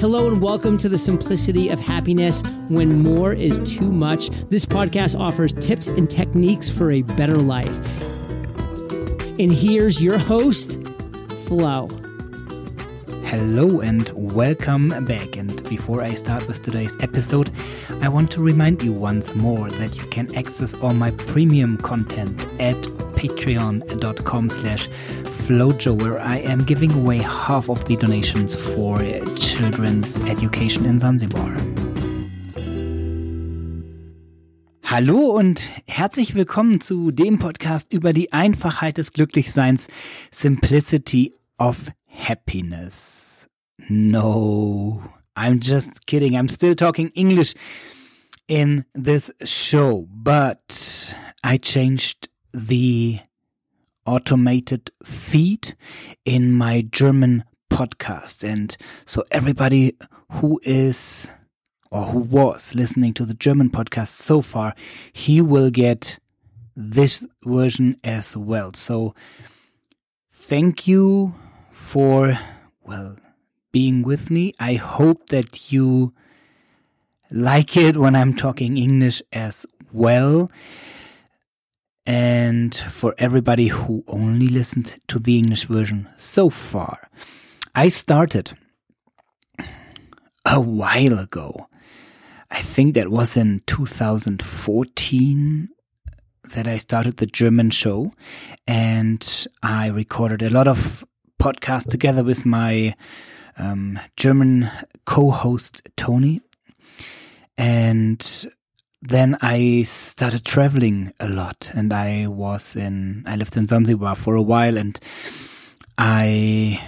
Hello and welcome to the simplicity of happiness when more is too much. This podcast offers tips and techniques for a better life. And here's your host, Flo. Hello and welcome back. And before I start with today's episode, I want to remind you once more that you can access all my premium content at patreon.com slash flojo where I am giving away half of the donations for children's education in Zanzibar. Hallo und herzlich willkommen zu dem Podcast über die Einfachheit des Glücklichseins, Simplicity of Happiness. No, I'm just kidding. I'm still talking English in this show, but I changed the automated feed in my German podcast. And so everybody who is or who was listening to the German podcast so far, he will get this version as well. So thank you for, well, being with me. I hope that you like it when I'm talking English as well. And for everybody who only listened to the English version so far, I started a while ago. I think that was in 2014 that I started the German show and I recorded a lot of podcasts together with my um, German co-host Tony. And then I started traveling a lot and I was in, I lived in Zanzibar for a while and I,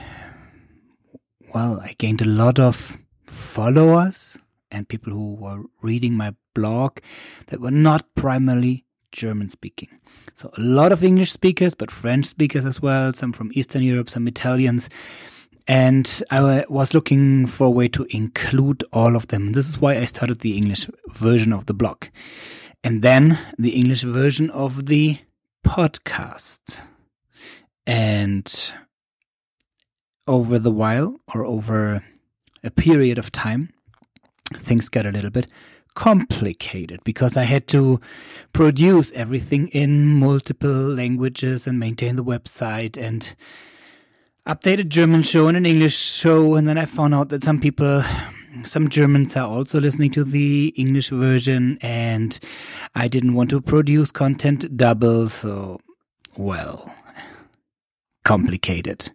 well, I gained a lot of followers and people who were reading my blog that were not primarily German speaking. So a lot of English speakers, but French speakers as well, some from Eastern Europe, some Italians. And I was looking for a way to include all of them. This is why I started the English version of the blog. And then the English version of the podcast. And over the while, or over a period of time, things got a little bit complicated because I had to produce everything in multiple languages and maintain the website and update a German show and an English show. And then I found out that some people, some Germans are also listening to the English version and I didn't want to produce content double. So, well, complicated.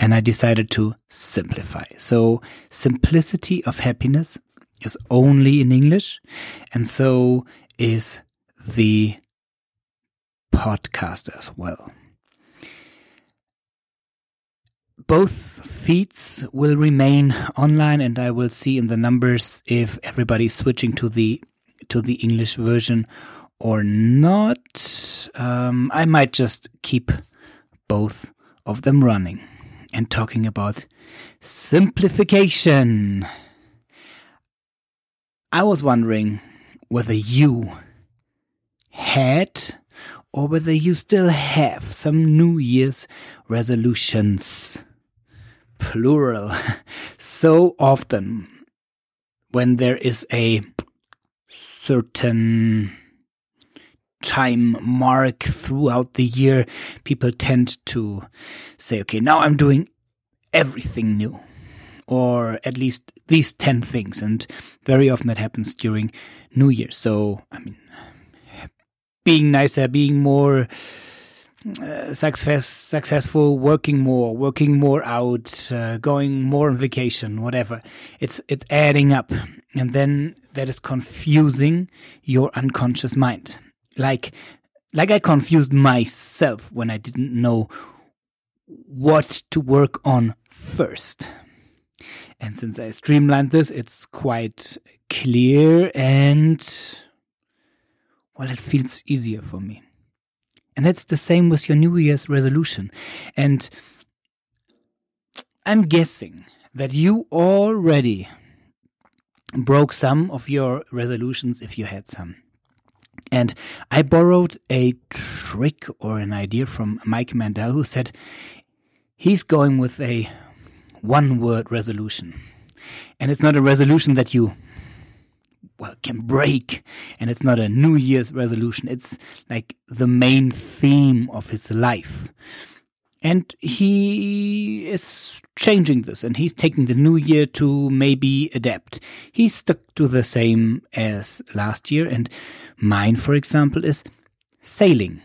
And I decided to simplify. So, simplicity of happiness is only in English, and so is the podcast as well. Both feeds will remain online, and I will see in the numbers if everybody's switching to the to the English version or not. Um, I might just keep both of them running and talking about simplification. I was wondering whether you had or whether you still have some New Year's resolutions. Plural. So often, when there is a certain time mark throughout the year, people tend to say, okay, now I'm doing everything new or at least these 10 things. And very often that happens during New Year. So, I mean, being nicer, being more uh, success, successful, working more, working more out, uh, going more on vacation, whatever. It's, it's adding up. And then that is confusing your unconscious mind. Like, like I confused myself when I didn't know what to work on first. And since I streamlined this, it's quite clear and, well, it feels easier for me. And that's the same with your New Year's resolution. And I'm guessing that you already broke some of your resolutions if you had some. And I borrowed a trick or an idea from Mike Mandel, who said he's going with a one word resolution. And it's not a resolution that you well can break. And it's not a new year's resolution. It's like the main theme of his life. And he is changing this and he's taking the new year to maybe adapt. He's stuck to the same as last year and mine for example is sailing.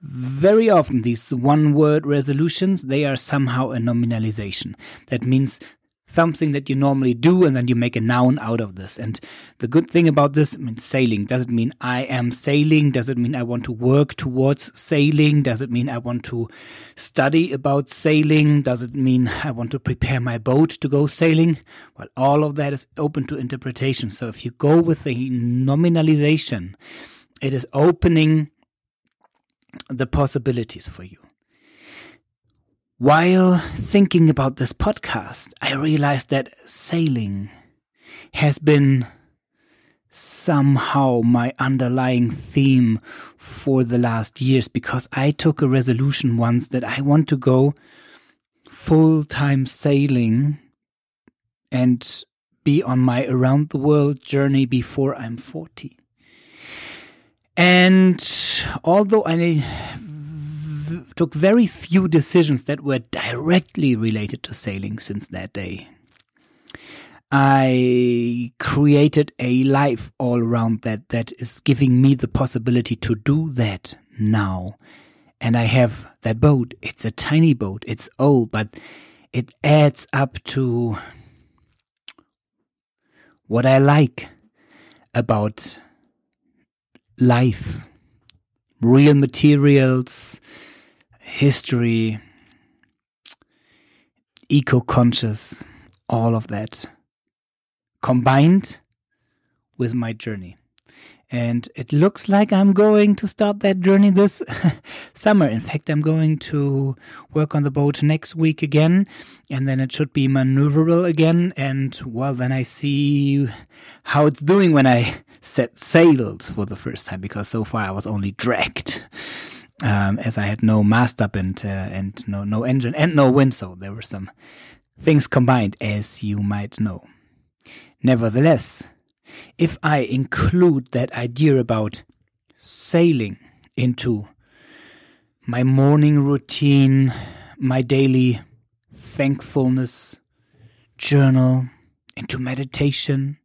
Very often these one word resolutions they are somehow a nominalization. That means something that you normally do and then you make a noun out of this. And the good thing about this, I mean, sailing, does it mean I am sailing? Does it mean I want to work towards sailing? Does it mean I want to study about sailing? Does it mean I want to prepare my boat to go sailing? Well, all of that is open to interpretation. So if you go with the nominalization, it is opening the possibilities for you. While thinking about this podcast, I realized that sailing has been somehow my underlying theme for the last years because I took a resolution once that I want to go full time sailing and be on my around the world journey before I'm 40. And although I took very few decisions that were directly related to sailing since that day. I created a life all around that that is giving me the possibility to do that now. And I have that boat. It's a tiny boat. It's old, but it adds up to what I like about life. Real materials, history, eco conscious, all of that combined with my journey. And it looks like I'm going to start that journey this summer. In fact, I'm going to work on the boat next week again, and then it should be maneuverable again. And well, then I see how it's doing when I set sails for the first time, because so far I was only dragged um, as I had no mast up and uh, and no no engine and no wind, so there were some things combined, as you might know. Nevertheless, if I include that idea about sailing into my morning routine, my daily thankfulness journal, into meditation,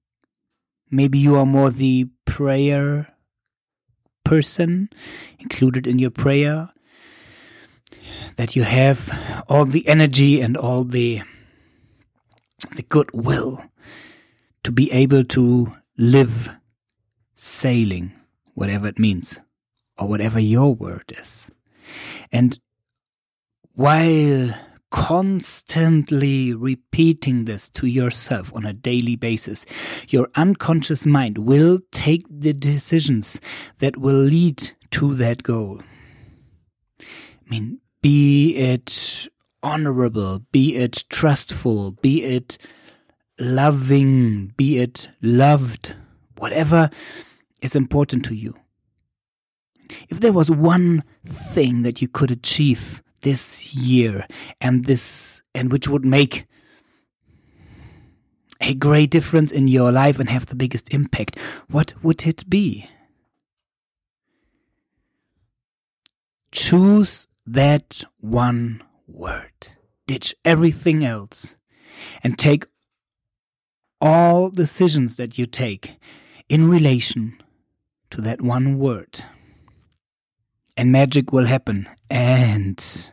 maybe you are more the prayer person included in your prayer, that you have all the energy and all the the goodwill to be able to live sailing, whatever it means, or whatever your word is. And while constantly repeating this to yourself on a daily basis, your unconscious mind will take the decisions that will lead to that goal. I mean, be it honorable, be it trustful, be it loving, be it loved, whatever is important to you. If there was one thing that you could achieve this year and this and which would make a great difference in your life and have the biggest impact, what would it be? Choose that one word. Ditch everything else and take all decisions that you take in relation to that one word and magic will happen. And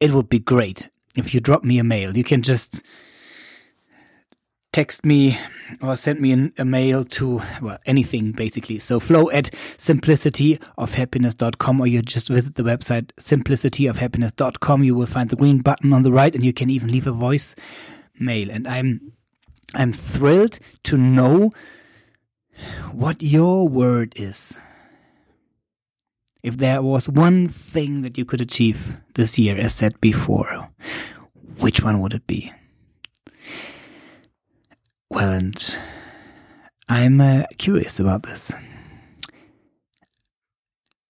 it would be great if you drop me a mail. You can just text me or send me an, a mail to well anything basically so flow at simplicityofhappiness.com or you just visit the website simplicityofhappiness.com you will find the green button on the right and you can even leave a voice mail and i'm i'm thrilled to know what your word is if there was one thing that you could achieve this year, as said before, which one would it be? Well, and I'm uh, curious about this.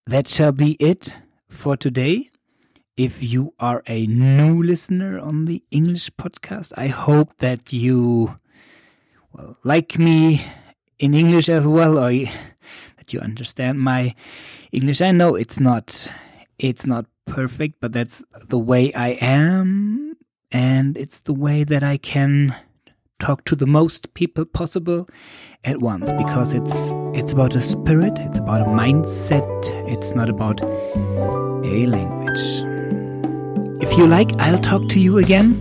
That shall be it for today. if you are a new listener on the English podcast, I hope that you well like me in English as well, or you understand my English. I know it's not it's not perfect, but that's the way I am, and it's the way that I can talk to the most people possible at once because it's it's about a spirit, it's about a mindset, it's not about a language. If you like, I'll talk to you again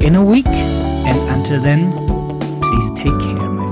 in a week, and until then, please take care.